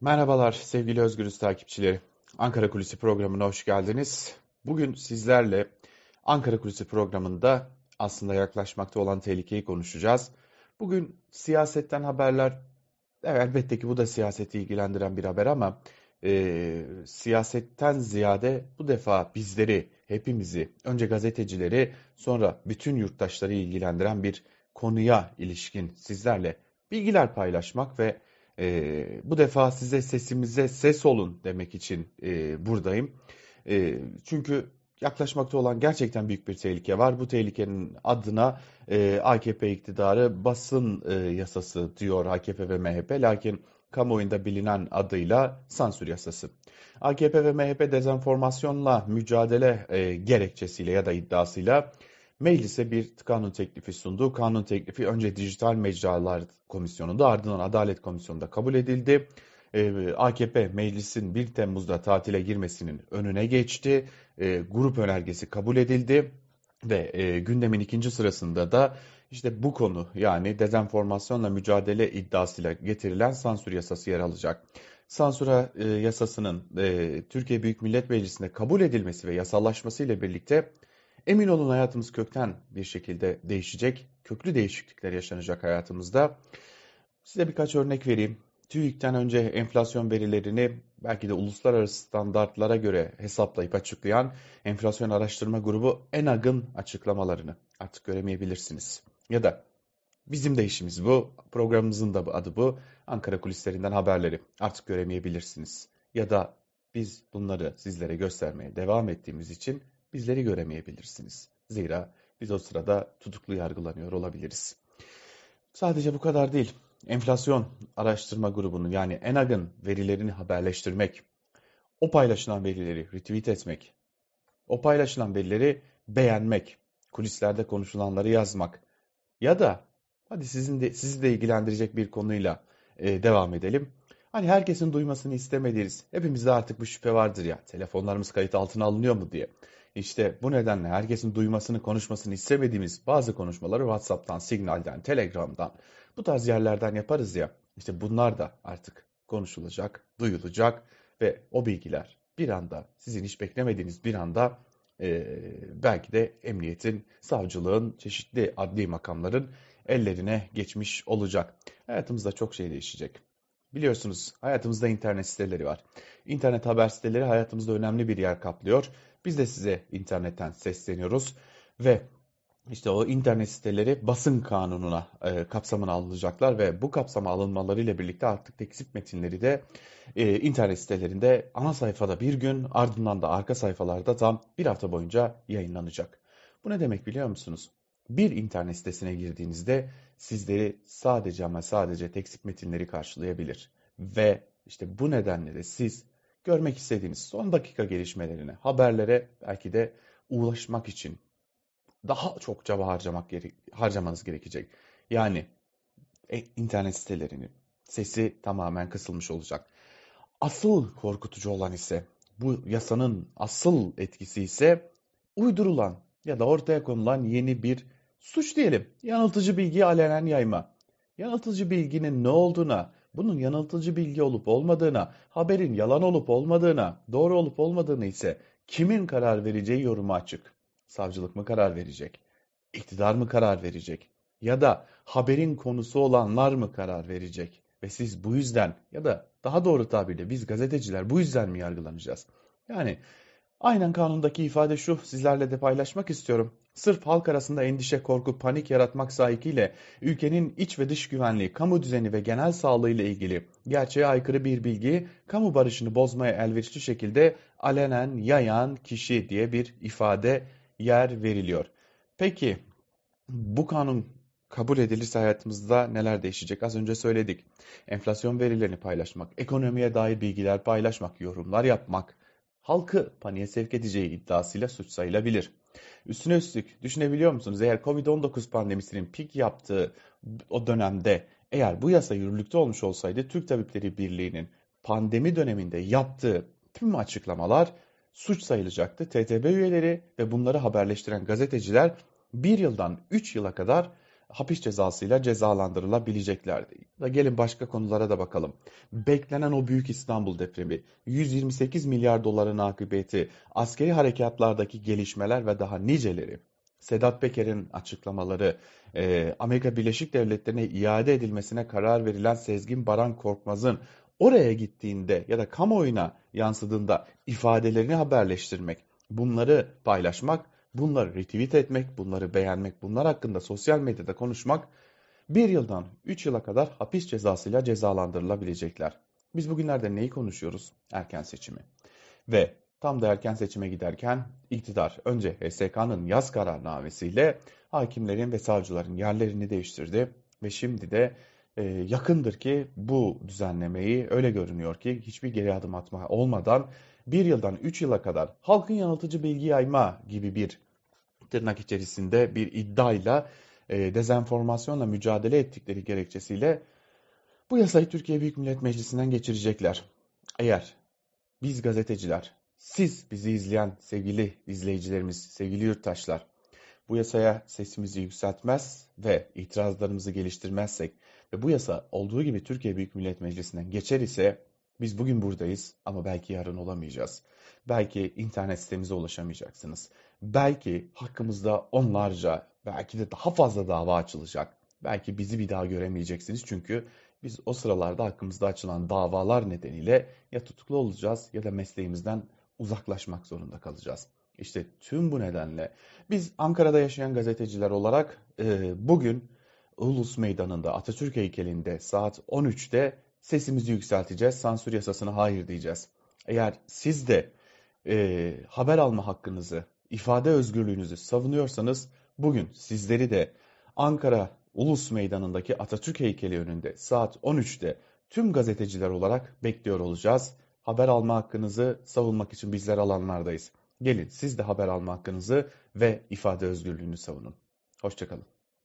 Merhabalar sevgili Özgürüz takipçileri. Ankara Kulisi programına hoş geldiniz. Bugün sizlerle Ankara Kulisi programında aslında yaklaşmakta olan tehlikeyi konuşacağız. Bugün siyasetten haberler, elbette ki bu da siyaseti ilgilendiren bir haber ama e, siyasetten ziyade bu defa bizleri, hepimizi, önce gazetecileri sonra bütün yurttaşları ilgilendiren bir konuya ilişkin sizlerle bilgiler paylaşmak ve e, bu defa size sesimize ses olun demek için e, buradayım. E, çünkü yaklaşmakta olan gerçekten büyük bir tehlike var. Bu tehlikenin adına e, AKP iktidarı basın e, yasası diyor AKP ve MHP. Lakin kamuoyunda bilinen adıyla sansür yasası. AKP ve MHP dezenformasyonla mücadele e, gerekçesiyle ya da iddiasıyla meclise bir kanun teklifi sundu. Kanun teklifi önce Dijital Mecralar Komisyonu'nda ardından Adalet Komisyonu'nda kabul edildi. Ee, AKP meclisin 1 Temmuz'da tatile girmesinin önüne geçti. Ee, grup önergesi kabul edildi ve e, gündemin ikinci sırasında da işte bu konu yani dezenformasyonla mücadele iddiasıyla getirilen sansür yasası yer alacak. Sansür e, yasasının e, Türkiye Büyük Millet Meclisi'nde kabul edilmesi ve yasallaşması ile birlikte Emin olun hayatımız kökten bir şekilde değişecek. Köklü değişiklikler yaşanacak hayatımızda. Size birkaç örnek vereyim. TÜİK'ten önce enflasyon verilerini belki de uluslararası standartlara göre hesaplayıp açıklayan enflasyon araştırma grubu ENAG'ın açıklamalarını artık göremeyebilirsiniz. Ya da bizim de işimiz bu, programımızın da adı bu. Ankara kulislerinden haberleri artık göremeyebilirsiniz. Ya da biz bunları sizlere göstermeye devam ettiğimiz için bizleri göremeyebilirsiniz. Zira biz o sırada tutuklu yargılanıyor olabiliriz. Sadece bu kadar değil. Enflasyon araştırma grubunun yani ENAG'ın verilerini haberleştirmek, o paylaşılan verileri retweet etmek, o paylaşılan verileri beğenmek, kulislerde konuşulanları yazmak ya da hadi sizin de sizi de ilgilendirecek bir konuyla e, devam edelim. Hani herkesin duymasını istemediğiniz, hepimizde artık bu şüphe vardır ya, telefonlarımız kayıt altına alınıyor mu diye. İşte bu nedenle herkesin duymasını, konuşmasını istemediğimiz bazı konuşmaları WhatsApp'tan, Signal'den, Telegram'dan, bu tarz yerlerden yaparız ya. İşte bunlar da artık konuşulacak, duyulacak ve o bilgiler bir anda, sizin hiç beklemediğiniz bir anda e, belki de emniyetin, savcılığın, çeşitli adli makamların ellerine geçmiş olacak. Hayatımızda çok şey değişecek. Biliyorsunuz hayatımızda internet siteleri var. İnternet haber siteleri hayatımızda önemli bir yer kaplıyor. Biz de size internetten sesleniyoruz ve işte o internet siteleri basın kanununa e, kapsamına alınacaklar ve bu kapsama alınmalarıyla birlikte artık teksip metinleri de e, internet sitelerinde ana sayfada bir gün ardından da arka sayfalarda tam bir hafta boyunca yayınlanacak. Bu ne demek biliyor musunuz? Bir internet sitesine girdiğinizde sizleri sadece ama sadece teksip metinleri karşılayabilir. Ve işte bu nedenle de siz görmek istediğiniz son dakika gelişmelerine, haberlere belki de ulaşmak için daha çok çaba harcamak gere harcamanız gerekecek. Yani e, internet sitelerinin sesi tamamen kısılmış olacak. Asıl korkutucu olan ise bu yasanın asıl etkisi ise uydurulan ya da ortaya konulan yeni bir suç diyelim. Yanıltıcı bilgiyi alenen yayma. Yanıltıcı bilginin ne olduğuna, bunun yanıltıcı bilgi olup olmadığına, haberin yalan olup olmadığına, doğru olup olmadığını ise kimin karar vereceği yoruma açık. Savcılık mı karar verecek? İktidar mı karar verecek? Ya da haberin konusu olanlar mı karar verecek? Ve siz bu yüzden ya da daha doğru tabirle biz gazeteciler bu yüzden mi yargılanacağız? Yani aynen kanundaki ifade şu sizlerle de paylaşmak istiyorum. Sırf halk arasında endişe, korku, panik yaratmak sahikiyle ülkenin iç ve dış güvenliği, kamu düzeni ve genel sağlığı ile ilgili gerçeğe aykırı bir bilgi kamu barışını bozmaya elverişli şekilde alenen yayan kişi diye bir ifade yer veriliyor. Peki bu kanun kabul edilirse hayatımızda neler değişecek? Az önce söyledik. Enflasyon verilerini paylaşmak, ekonomiye dair bilgiler paylaşmak, yorumlar yapmak, halkı paniğe sevk edeceği iddiasıyla suç sayılabilir. Üstüne üstlük düşünebiliyor musunuz? Eğer Covid-19 pandemisinin pik yaptığı o dönemde eğer bu yasa yürürlükte olmuş olsaydı Türk Tabipleri Birliği'nin pandemi döneminde yaptığı tüm açıklamalar suç sayılacaktı. TTB üyeleri ve bunları haberleştiren gazeteciler bir yıldan üç yıla kadar hapis cezasıyla cezalandırılabileceklerdi. Da gelin başka konulara da bakalım. Beklenen o büyük İstanbul depremi, 128 milyar doların akıbeti, askeri harekatlardaki gelişmeler ve daha niceleri. Sedat Peker'in açıklamaları, e, Amerika Birleşik Devletleri'ne iade edilmesine karar verilen Sezgin Baran Korkmaz'ın oraya gittiğinde ya da kamuoyuna yansıdığında ifadelerini haberleştirmek, bunları paylaşmak, bunları retweet etmek, bunları beğenmek, bunlar hakkında sosyal medyada konuşmak bir yıldan üç yıla kadar hapis cezasıyla cezalandırılabilecekler. Biz bugünlerde neyi konuşuyoruz? Erken seçimi. Ve tam da erken seçime giderken iktidar önce HSK'nın yaz kararnamesiyle hakimlerin ve savcıların yerlerini değiştirdi ve şimdi de e, yakındır ki bu düzenlemeyi öyle görünüyor ki hiçbir geri adım atma olmadan bir yıldan üç yıla kadar halkın yanıltıcı bilgi yayma gibi bir tırnak içerisinde bir iddiayla e, dezenformasyonla mücadele ettikleri gerekçesiyle bu yasayı Türkiye Büyük Millet Meclisi'nden geçirecekler. Eğer biz gazeteciler, siz bizi izleyen sevgili izleyicilerimiz, sevgili yurttaşlar bu yasaya sesimizi yükseltmez ve itirazlarımızı geliştirmezsek ve bu yasa olduğu gibi Türkiye Büyük Millet Meclisi'nden geçer ise biz bugün buradayız ama belki yarın olamayacağız. Belki internet sitemize ulaşamayacaksınız. Belki hakkımızda onlarca, belki de daha fazla dava açılacak. Belki bizi bir daha göremeyeceksiniz çünkü biz o sıralarda hakkımızda açılan davalar nedeniyle ya tutuklu olacağız ya da mesleğimizden uzaklaşmak zorunda kalacağız. İşte tüm bu nedenle biz Ankara'da yaşayan gazeteciler olarak e, bugün Ulus Meydanı'nda Atatürk heykelinde saat 13'te sesimizi yükselteceğiz. Sansür yasasına hayır diyeceğiz. Eğer siz de e, haber alma hakkınızı, ifade özgürlüğünüzü savunuyorsanız bugün sizleri de Ankara Ulus Meydanı'ndaki Atatürk heykeli önünde saat 13'te tüm gazeteciler olarak bekliyor olacağız. Haber alma hakkınızı savunmak için bizler alanlardayız. Gelin siz de haber alma hakkınızı ve ifade özgürlüğünü savunun. Hoşçakalın.